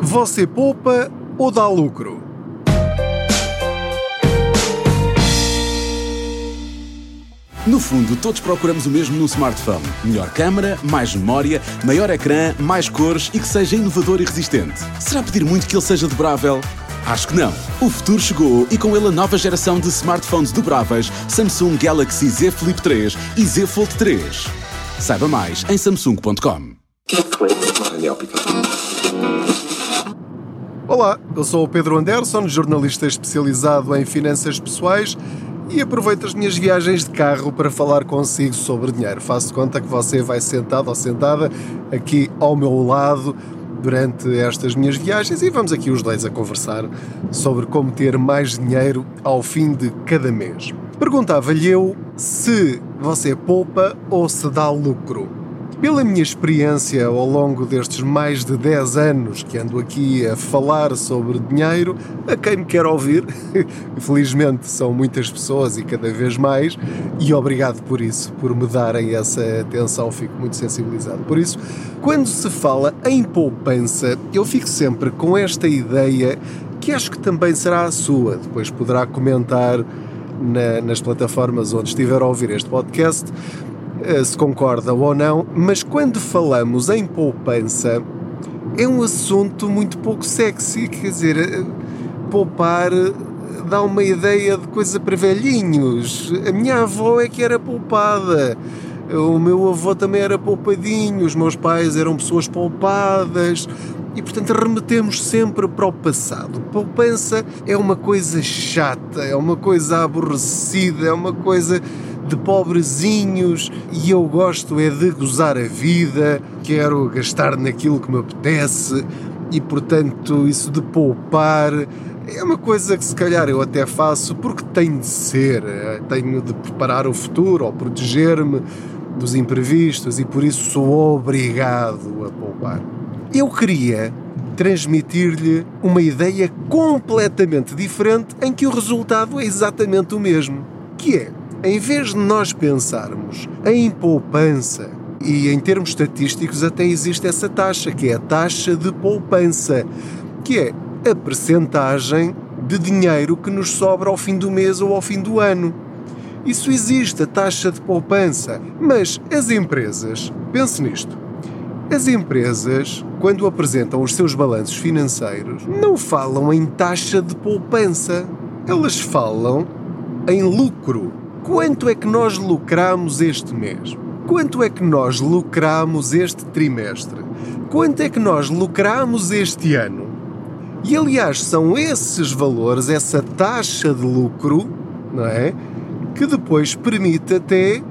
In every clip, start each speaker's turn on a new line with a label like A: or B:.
A: Você poupa ou dá lucro?
B: No fundo, todos procuramos o mesmo no smartphone: melhor câmara, mais memória, maior ecrã, mais cores e que seja inovador e resistente. Será pedir muito que ele seja dobrável? Acho que não. O futuro chegou e com ele a nova geração de smartphones dobráveis Samsung Galaxy Z Flip 3 e Z Fold 3. Saiba mais em samsung.com.
A: Olá, eu sou o Pedro Anderson, jornalista especializado em finanças pessoais e aproveito as minhas viagens de carro para falar consigo sobre dinheiro. Faço conta que você vai sentado ou sentada aqui ao meu lado durante estas minhas viagens e vamos aqui os dois a conversar sobre como ter mais dinheiro ao fim de cada mês. Perguntava-lhe eu se você poupa ou se dá lucro. Pela minha experiência ao longo destes mais de 10 anos que ando aqui a falar sobre dinheiro, a quem me quer ouvir, felizmente são muitas pessoas e cada vez mais, e obrigado por isso, por me darem essa atenção, fico muito sensibilizado. Por isso, quando se fala em poupança, eu fico sempre com esta ideia que acho que também será a sua, depois poderá comentar na, nas plataformas onde estiver a ouvir este podcast se concorda ou não, mas quando falamos em poupança, é um assunto muito pouco sexy, quer dizer, eh, poupar eh, dá uma ideia de coisa para velhinhos. A minha avó é que era poupada. O meu avô também era poupadinho, os meus pais eram pessoas poupadas e, portanto, remetemos sempre para o passado. Poupança é uma coisa chata, é uma coisa aborrecida, é uma coisa de pobrezinhos e eu gosto é de gozar a vida, quero gastar naquilo que me apetece e, portanto, isso de poupar é uma coisa que se calhar eu até faço porque tem de ser, tenho de preparar o futuro ou proteger-me dos imprevistos e por isso sou obrigado a poupar. Eu queria transmitir-lhe uma ideia completamente diferente em que o resultado é exatamente o mesmo, que é em vez de nós pensarmos em poupança, e em termos estatísticos até existe essa taxa, que é a taxa de poupança, que é a percentagem de dinheiro que nos sobra ao fim do mês ou ao fim do ano. Isso existe, a taxa de poupança. Mas as empresas, pense nisto, as empresas, quando apresentam os seus balanços financeiros, não falam em taxa de poupança. Elas falam em lucro. Quanto é que nós lucramos este mês? Quanto é que nós lucramos este trimestre? Quanto é que nós lucramos este ano? E aliás, são esses valores, essa taxa de lucro, não é? Que depois permite até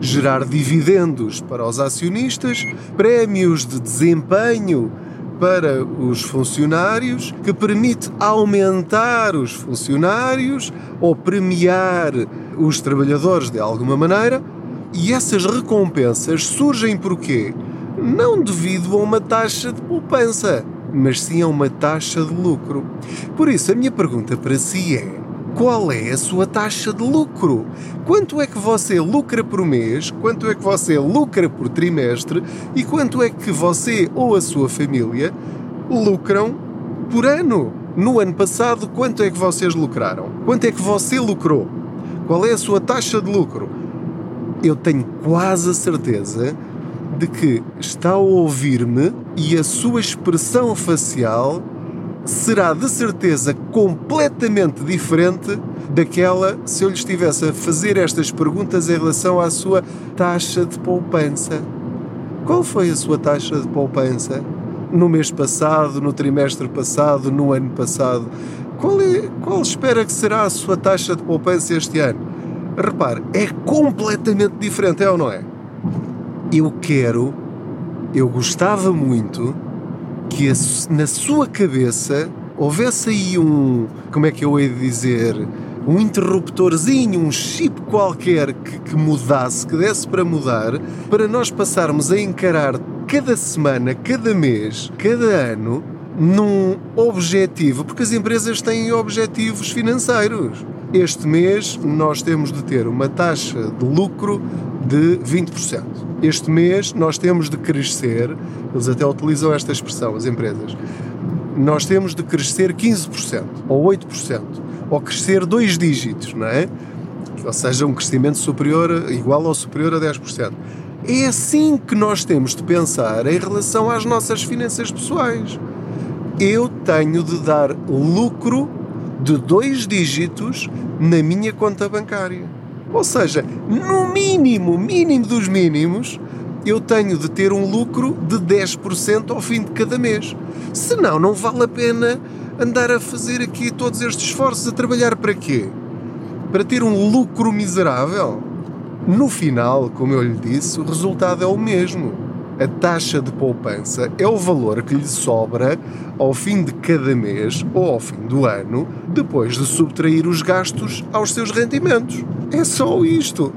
A: gerar dividendos para os acionistas, prémios de desempenho para os funcionários, que permite aumentar os funcionários ou premiar os trabalhadores de alguma maneira, e essas recompensas surgem porquê? Não devido a uma taxa de poupança, mas sim a uma taxa de lucro. Por isso, a minha pergunta para si é: qual é a sua taxa de lucro? Quanto é que você lucra por mês? Quanto é que você lucra por trimestre? E quanto é que você ou a sua família lucram por ano? No ano passado, quanto é que vocês lucraram? Quanto é que você lucrou? Qual é a sua taxa de lucro? Eu tenho quase a certeza de que está a ouvir-me e a sua expressão facial será de certeza completamente diferente daquela se eu lhe estivesse a fazer estas perguntas em relação à sua taxa de poupança. Qual foi a sua taxa de poupança? No mês passado, no trimestre passado, no ano passado? Qual, é, qual espera que será a sua taxa de poupança este ano? Repare, é completamente diferente, é ou não é? Eu quero, eu gostava muito que na sua cabeça houvesse aí um, como é que eu hei de dizer, um interruptorzinho, um chip qualquer que, que mudasse, que desse para mudar, para nós passarmos a encarar cada semana, cada mês, cada ano num objetivo, porque as empresas têm objetivos financeiros. Este mês nós temos de ter uma taxa de lucro de 20%. Este mês nós temos de crescer, eles até utilizam esta expressão, as empresas, nós temos de crescer 15% ou 8% ou crescer dois dígitos, não é? Ou seja, um crescimento superior, igual ou superior a 10%. É assim que nós temos de pensar em relação às nossas finanças pessoais. Eu tenho de dar lucro de dois dígitos na minha conta bancária. Ou seja, no mínimo, mínimo dos mínimos, eu tenho de ter um lucro de 10% ao fim de cada mês. Senão, não vale a pena andar a fazer aqui todos estes esforços, a trabalhar para quê? Para ter um lucro miserável? No final, como eu lhe disse, o resultado é o mesmo. A taxa de poupança é o valor que lhe sobra ao fim de cada mês ou ao fim do ano, depois de subtrair os gastos aos seus rendimentos. É só isto.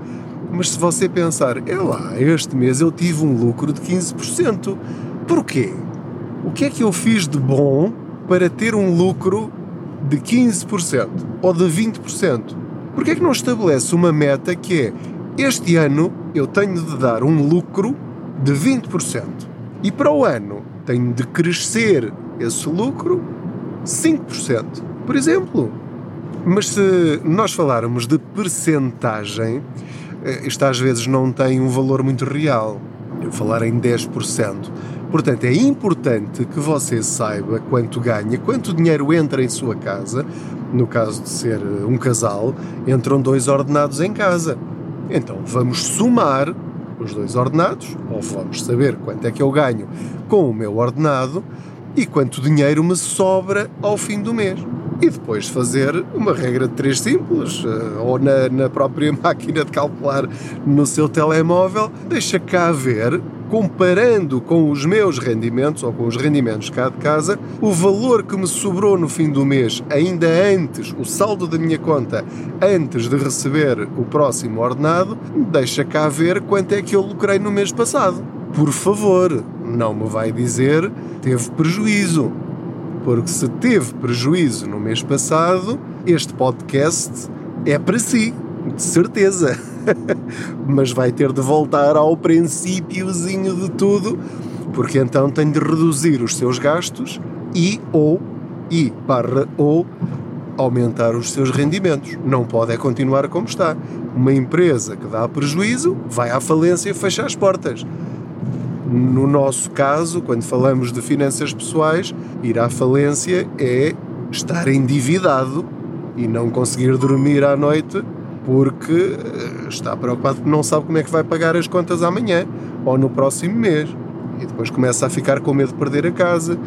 A: Mas se você pensar, é lá, este mês eu tive um lucro de 15%. Porquê? O que é que eu fiz de bom para ter um lucro de 15% ou de 20%? Porquê é que não estabelece uma meta que é este ano eu tenho de dar um lucro de 20% e para o ano tenho de crescer esse lucro 5%, por exemplo. Mas se nós falarmos de percentagem, eh, isto às vezes não tem um valor muito real. Eu falar em 10%. Portanto, é importante que você saiba quanto ganha, quanto dinheiro entra em sua casa. No caso de ser eh, um casal, entram dois ordenados em casa. Então, vamos somar os dois ordenados, ou vamos saber quanto é que eu ganho com o meu ordenado e quanto dinheiro me sobra ao fim do mês. E depois fazer uma regra de três simples, eh, ou na, na própria máquina de calcular no seu telemóvel, deixa cá ver, comparando com os meus rendimentos ou com os rendimentos cá de casa, o valor que me sobrou no fim do mês, ainda antes, o saldo da minha conta, antes de receber o próximo ordenado, deixa cá ver quanto é que eu lucrei no mês passado. Por favor, não me vai dizer teve prejuízo porque se teve prejuízo no mês passado, este podcast é para si, de certeza. Mas vai ter de voltar ao princípiozinho de tudo, porque então tem de reduzir os seus gastos e ou e barra ou aumentar os seus rendimentos. Não pode é continuar como está. Uma empresa que dá prejuízo vai à falência e fecha as portas. No nosso caso, quando falamos de finanças pessoais, ir à falência é estar endividado e não conseguir dormir à noite porque eh, está preocupado porque não sabe como é que vai pagar as contas amanhã ou no próximo mês. E depois começa a ficar com medo de perder a casa,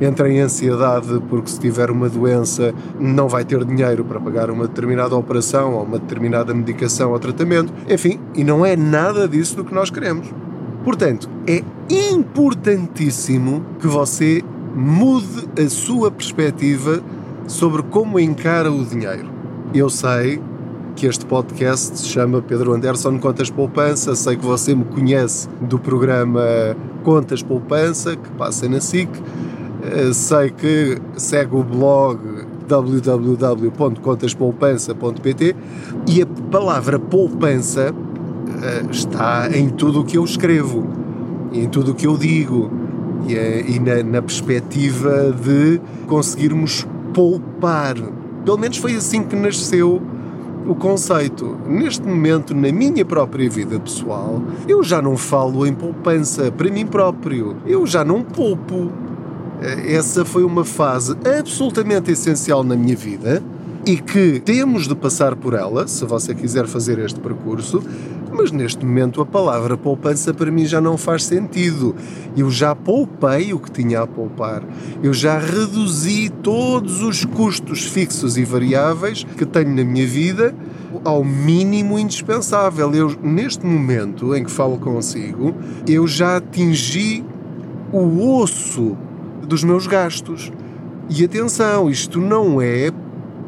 A: entra em ansiedade porque se tiver uma doença não vai ter dinheiro para pagar uma determinada operação ou uma determinada medicação ou tratamento. Enfim, e não é nada disso do que nós queremos. Portanto, é importantíssimo que você mude a sua perspectiva sobre como encara o dinheiro. Eu sei que este podcast se chama Pedro Anderson Contas Poupança, sei que você me conhece do programa Contas Poupança, que passa na SIC, eh, sei que segue o blog www.contaspoupança.pt e a palavra poupança eh, está em tudo o que eu escrevo, em tudo o que eu digo e, é, e na, na perspectiva de conseguirmos poupar. Pelo menos foi assim que nasceu o conceito. Neste momento, na minha própria vida pessoal, eu já não falo em poupança para mim próprio. Eu já não poupo. Eh, essa foi uma fase absolutamente essencial na minha vida e que temos de passar por ela, se você quiser fazer este percurso, mas neste momento a palavra poupança para mim já não faz sentido. Eu já poupei o que tinha a poupar. Eu já reduzi todos os custos fixos e variáveis que tenho na minha vida ao mínimo indispensável. Eu, neste momento em que falo consigo, eu já atingi o osso dos meus gastos. E atenção, isto não é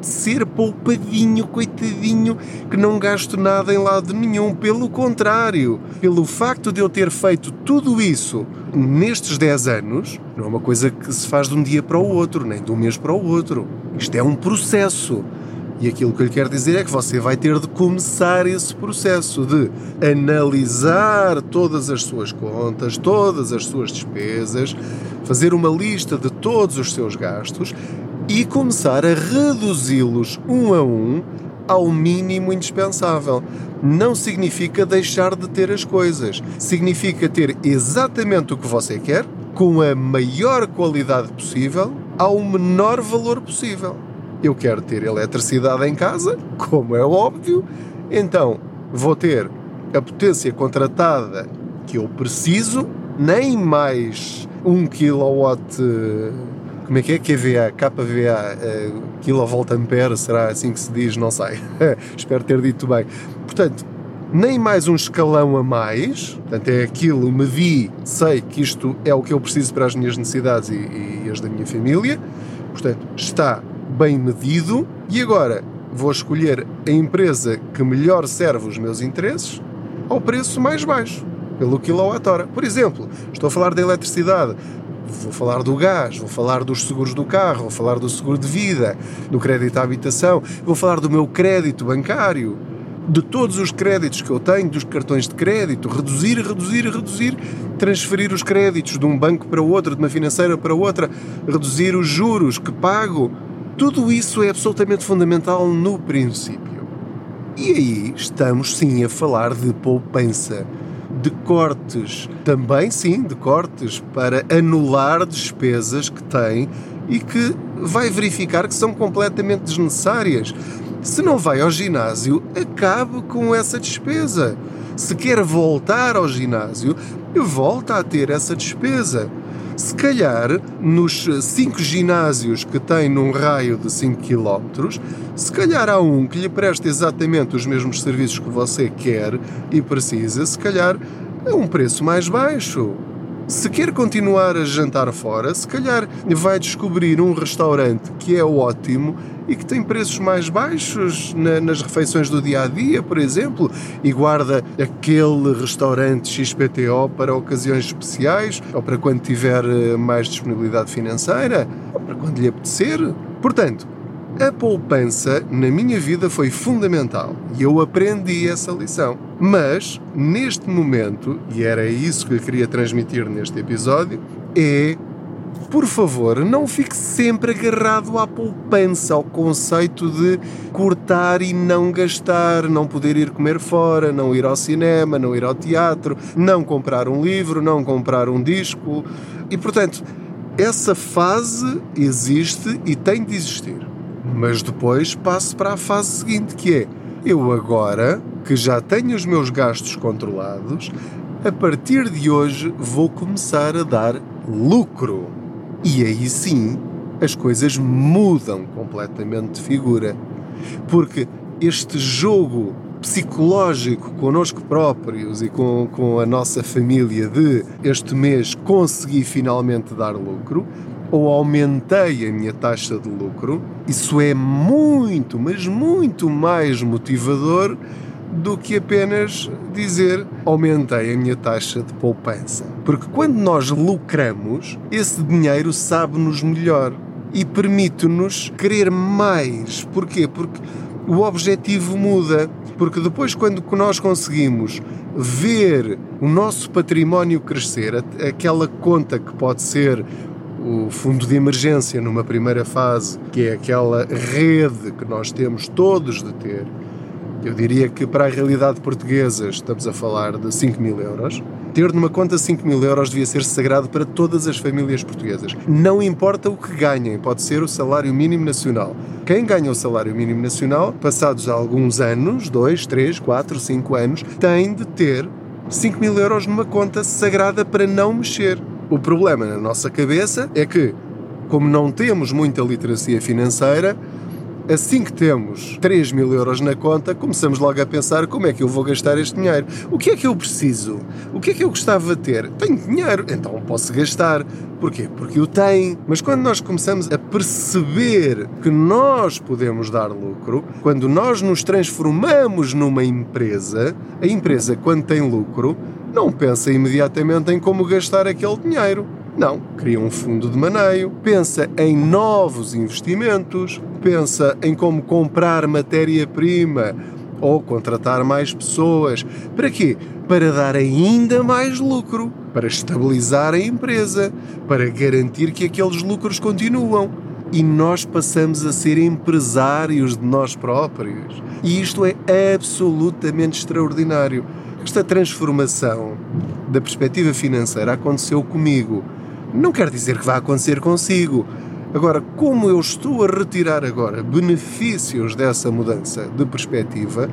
A: ser poupadinho, coitadinho, que não gasto nada em lado nenhum. Pelo contrário, pelo facto de eu ter feito tudo isso nestes 10 anos, não é uma coisa que se faz de um dia para o outro, nem de um mês para o outro. Isto é um processo. E aquilo que eu lhe quero dizer é que você vai ter de começar esse processo de analisar todas as suas contas, todas as suas despesas, fazer uma lista de todos os seus gastos e começar a reduzi-los um a um ao mínimo indispensável. Não significa deixar de ter as coisas, significa ter exatamente o que você quer, com a maior qualidade possível, ao menor valor possível. Eu quero ter eletricidade em casa, como é óbvio, então vou ter a potência contratada que eu preciso, nem mais um kilowatt como é que é? QVA, KVA, uh, kilovolt ampere, será assim que se diz? Não sei. Espero ter dito bem. Portanto, nem mais um escalão a mais, portanto é aquilo, medi, sei que isto é o que eu preciso para as minhas necessidades e, e as da minha família, portanto está bem medido e agora vou escolher a empresa que melhor serve os meus interesses ao preço mais baixo, pelo quilowatt-hora. Por exemplo, estou a falar da eletricidade, vou falar do gás, vou falar dos seguros do carro, vou falar do seguro de vida, do crédito à habitação, vou falar do meu crédito bancário, de todos os créditos que eu tenho, dos cartões de crédito, reduzir, reduzir, reduzir, transferir os créditos de um banco para outro, de uma financeira para outra, reduzir os juros que pago. Tudo isso é absolutamente fundamental no princípio. E aí estamos sim a falar de poupança de cortes, também sim, de cortes, para anular despesas que tem e que vai verificar que são completamente desnecessárias. Se não vai ao ginásio, acabe com essa despesa. Se quer voltar ao ginásio, volta a ter essa despesa. Se calhar, nos cinco ginásios que tem num raio de 5 km, se calhar há um que lhe presta exatamente os mesmos serviços que você quer e precisa, se calhar a um preço mais baixo. Se quer continuar a jantar fora, se calhar vai descobrir um restaurante que é ótimo e que tem preços mais baixos na, nas refeições do dia a dia, por exemplo, e guarda aquele restaurante XPTO para ocasiões especiais ou para quando tiver eh, mais disponibilidade financeira ou para quando lhe apetecer. Portanto, a poupança na minha vida foi fundamental e eu aprendi essa lição. Mas, neste momento, e era isso que eu queria transmitir neste episódio, é por favor, não fique sempre agarrado à poupança, ao conceito de cortar e não gastar, não poder ir comer fora, não ir ao cinema, não ir ao teatro, não comprar um livro, não comprar um disco. E portanto, essa fase existe e tem de existir. Mas depois passo para a fase seguinte, que é eu agora que já tenho os meus gastos controlados, a partir de hoje vou começar a dar lucro. E aí sim as coisas mudam completamente de figura. Porque este jogo psicológico connosco próprios e com, com a nossa família de este mês conseguir finalmente dar lucro ou aumentei a minha taxa de lucro, isso é muito, mas muito mais motivador do que apenas dizer aumentei a minha taxa de poupança. Porque quando nós lucramos, esse dinheiro sabe-nos melhor e permite-nos querer mais. Porquê? Porque o objetivo muda. Porque depois, quando nós conseguimos ver o nosso património crescer, aquela conta que pode ser o fundo de emergência numa primeira fase, que é aquela rede que nós temos todos de ter, eu diria que para a realidade portuguesa estamos a falar de 5 mil euros. Ter numa conta 5 mil euros devia ser sagrado para todas as famílias portuguesas. Não importa o que ganhem, pode ser o salário mínimo nacional. Quem ganha o salário mínimo nacional, passados alguns anos, 2, 3, 4, 5 anos, tem de ter 5 mil euros numa conta sagrada para não mexer. O problema na nossa cabeça é que, como não temos muita literacia financeira, assim que temos 3 mil euros na conta, começamos logo a pensar como é que eu vou gastar este dinheiro. O que é que eu preciso? O que é que eu gostava de ter? Tenho dinheiro, então posso gastar. Porquê? Porque o tenho. Mas quando nós começamos a perceber que nós podemos dar lucro, quando nós nos transformamos numa empresa, a empresa, quando tem lucro, não pensa imediatamente em como gastar aquele dinheiro Não, cria um fundo de maneio, pensa em novos investimentos, pensa em como comprar matéria-prima ou contratar mais pessoas. Para quê? Para dar ainda mais lucro, para estabilizar a empresa, para garantir que aqueles lucros continuam. E nós passamos a ser empresários de nós próprios. E isto é absolutamente extraordinário. Esta transformação da perspectiva financeira aconteceu comigo. Não quer dizer que vai acontecer consigo. Agora, como eu estou a retirar agora benefícios dessa mudança de perspectiva,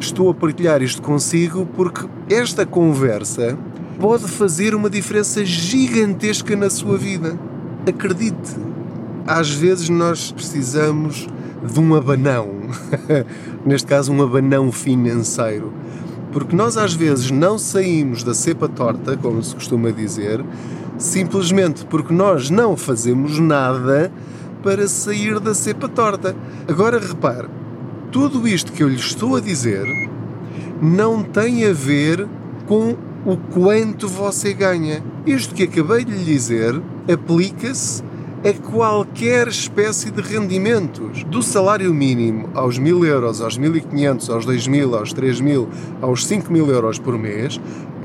A: estou a partilhar isto consigo porque esta conversa pode fazer uma diferença gigantesca na sua vida. Acredite, às vezes nós precisamos de um abanão, neste caso, um abanão financeiro porque nós às vezes não saímos da cepa torta, como se costuma dizer, simplesmente porque nós não fazemos nada para sair da cepa torta. Agora repare, tudo isto que eu lhe estou a dizer não tem a ver com o quanto você ganha. Isto que acabei de lhe dizer aplica-se a qualquer espécie de rendimentos. Do salário mínimo aos 1000 euros, aos 1500, aos 2000, aos 3000, aos 5000 euros por mês,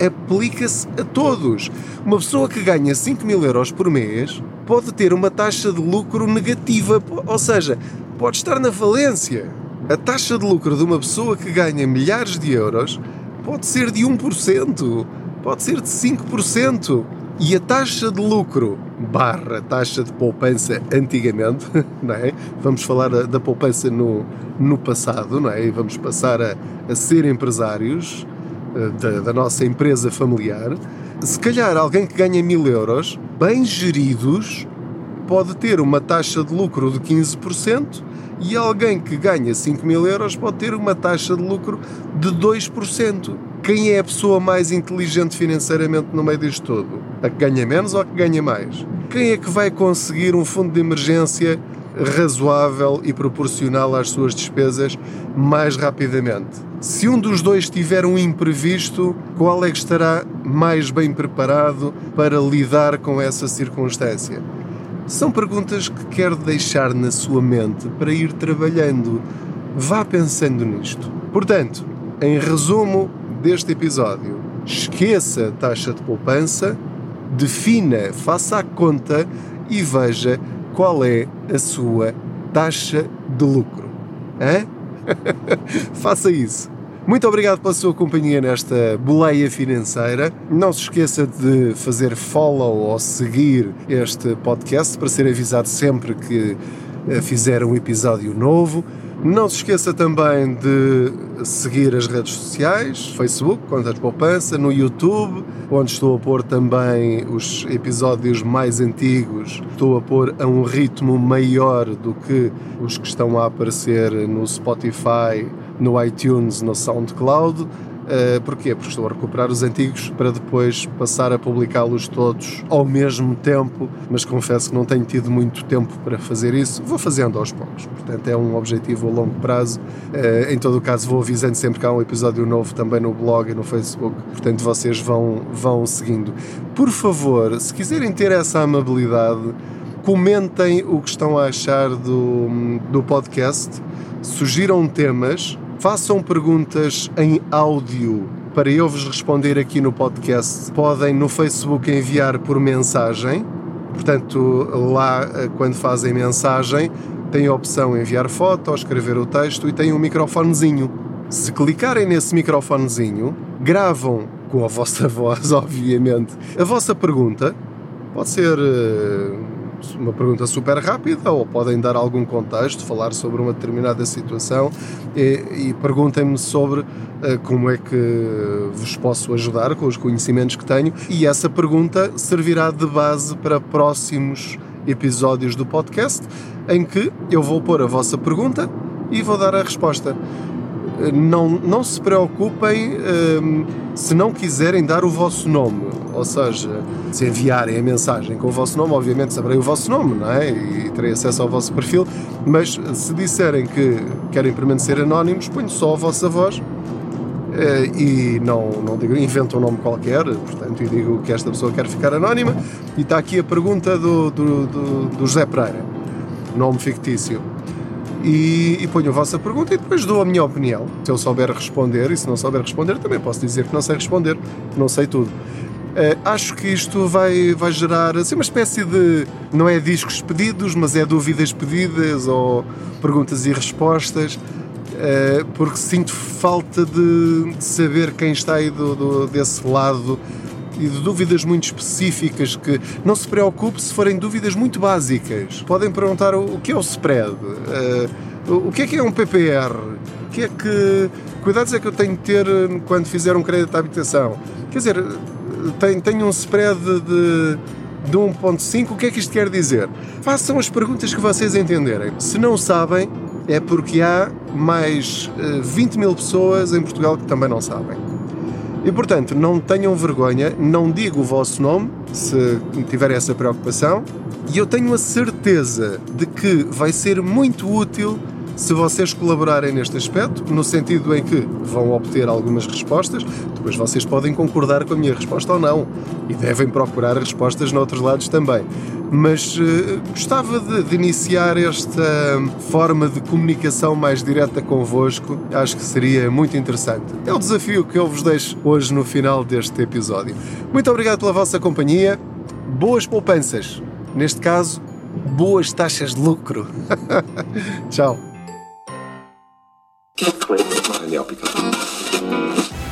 A: aplica-se a todos. Uma pessoa que ganha 5000 euros por mês pode ter uma taxa de lucro negativa, ou seja, pode estar na falência. A taxa de lucro de uma pessoa que ganha milhares de euros pode ser de 1%, pode ser de 5%. E a taxa de lucro barra taxa de poupança antigamente, não é? Vamos falar da, poupança no, no passado, não é? E vamos passar a, a ser empresários eh, da, da, nossa empresa familiar. Se calhar alguém que ganha mil euros, bem geridos, pode ter uma taxa de lucro de 15% e alguém que ganha 5 mil euros pode ter uma taxa de lucro de 2%. Quem é a pessoa mais inteligente financeiramente no meio disto tudo? A que ganha menos ou a que ganha mais? Quem é que vai conseguir um fundo de emergência razoável e proporcional às suas despesas mais rapidamente? Se um dos dois tiver um imprevisto, qual é que estará mais bem preparado para lidar com essa circunstância? São perguntas que quero deixar na sua mente para ir trabalhando. Vá pensando nisto. Portanto, em resumo, deste episódio. Esqueça a taxa de poupança, defina, faça a conta e veja qual é a sua taxa de lucro. Hã? faça isso. Muito obrigado pela sua companhia nesta boleia financeira. Não se esqueça de fazer follow ou seguir este podcast para ser avisado sempre que eh, fizer um episódio novo. Não se esqueça também de seguir as redes sociais, Facebook, Conta de Poupança, no YouTube, onde estou a pôr também os episódios mais antigos. Estou a pôr a um ritmo maior do que os que estão a aparecer no Spotify, no iTunes, no SoundCloud. Uh, porquê? Porque estou a recuperar os antigos para depois passar a publicá-los todos ao mesmo tempo, mas confesso que não tenho tido muito tempo para fazer isso. Vou fazendo aos poucos, portanto é um objetivo a longo prazo. Uh, em todo o caso, vou avisando sempre que há um episódio novo também no blog e no Facebook, portanto vocês vão, vão seguindo. Por favor, se quiserem ter essa amabilidade, comentem o que estão a achar do, do podcast, sugiram temas Façam perguntas em áudio para eu vos responder aqui no podcast. Podem no Facebook enviar por mensagem. Portanto, lá eh, quando fazem mensagem, tem a opção enviar foto, escrever o texto e tem um microfonezinho. Se clicarem nesse microfonezinho, gravam com a vossa voz, obviamente, a vossa pergunta. Pode ser eh, uma pergunta super rápida ou podem dar algum contexto, falar sobre uma determinada situação e, e perguntem-me sobre uh, como é que vos posso ajudar com os conhecimentos que tenho e essa pergunta servirá de base para próximos episódios do podcast em que eu vou pôr a vossa pergunta e vou dar a resposta não, não se preocupem um, se não quiserem dar o vosso nome. Ou seja, se enviarem a mensagem com o vosso nome, obviamente saberei o vosso nome, não é? E terei acesso ao vosso perfil. Mas se disserem que querem permanecer anónimos, ponho só a vossa voz eh, e não, não digo, invento um nome qualquer, portanto, e digo que esta pessoa quer ficar anónima. E está aqui a pergunta do, do, do, do José Pereira, nome fictício. E, e, ponho a vossa pergunta e depois dou a minha opinião. Se eu souber responder, e se não souber responder, também posso dizer que não sei responder, não sei tudo. Uh, acho que isto vai, vai gerar assim, uma espécie de. não é discos pedidos, mas é dúvidas pedidas ou perguntas e respostas. Eh, porque sinto falta de, saber quem está aí do, do, desse lado e de dúvidas muito específicas que não se preocupe se forem dúvidas muito básicas. Podem perguntar o, o que é o spread, uh, o, o que é que é um PPR, o que é que cuidados é que eu tenho de ter quando fizer um crédito de habitação. Quer dizer, tenho, tenho um spread de, de 1.5, o que é que isto quer dizer? Façam as perguntas que vocês entenderem. Se não sabem, é porque há mais 20 eh, mil pessoas em Portugal que também não sabem. E portanto, não tenham vergonha, não digo o vosso nome se tiverem essa preocupação, e eu tenho a certeza de que vai ser muito útil se vocês colaborarem neste aspecto, no sentido em que vão obter algumas respostas, depois vocês podem concordar com a minha resposta ou não, e devem procurar respostas noutros lados também. Mas uh, gostava de, de, iniciar esta forma de comunicação mais direta convosco, acho que seria muito interessante. É o desafio que eu vos deixo hoje no final deste episódio. Muito obrigado pela vossa companhia, boas poupanças, neste caso, boas taxas de lucro. Tchau.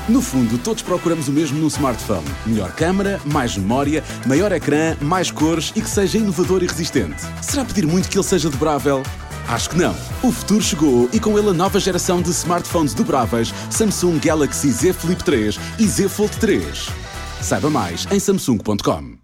B: No fundo, todos procuramos o mesmo no smartphone: melhor câmera, mais memória, maior ecrã, mais cores e que seja inovador e resistente. Será pedir muito que ele seja dobrável? Acho que não. O futuro chegou e com ele a nova geração de smartphones dobráveis Samsung Galaxy Z Flip 3 e Z Fold 3. Saiba mais em samsung.com.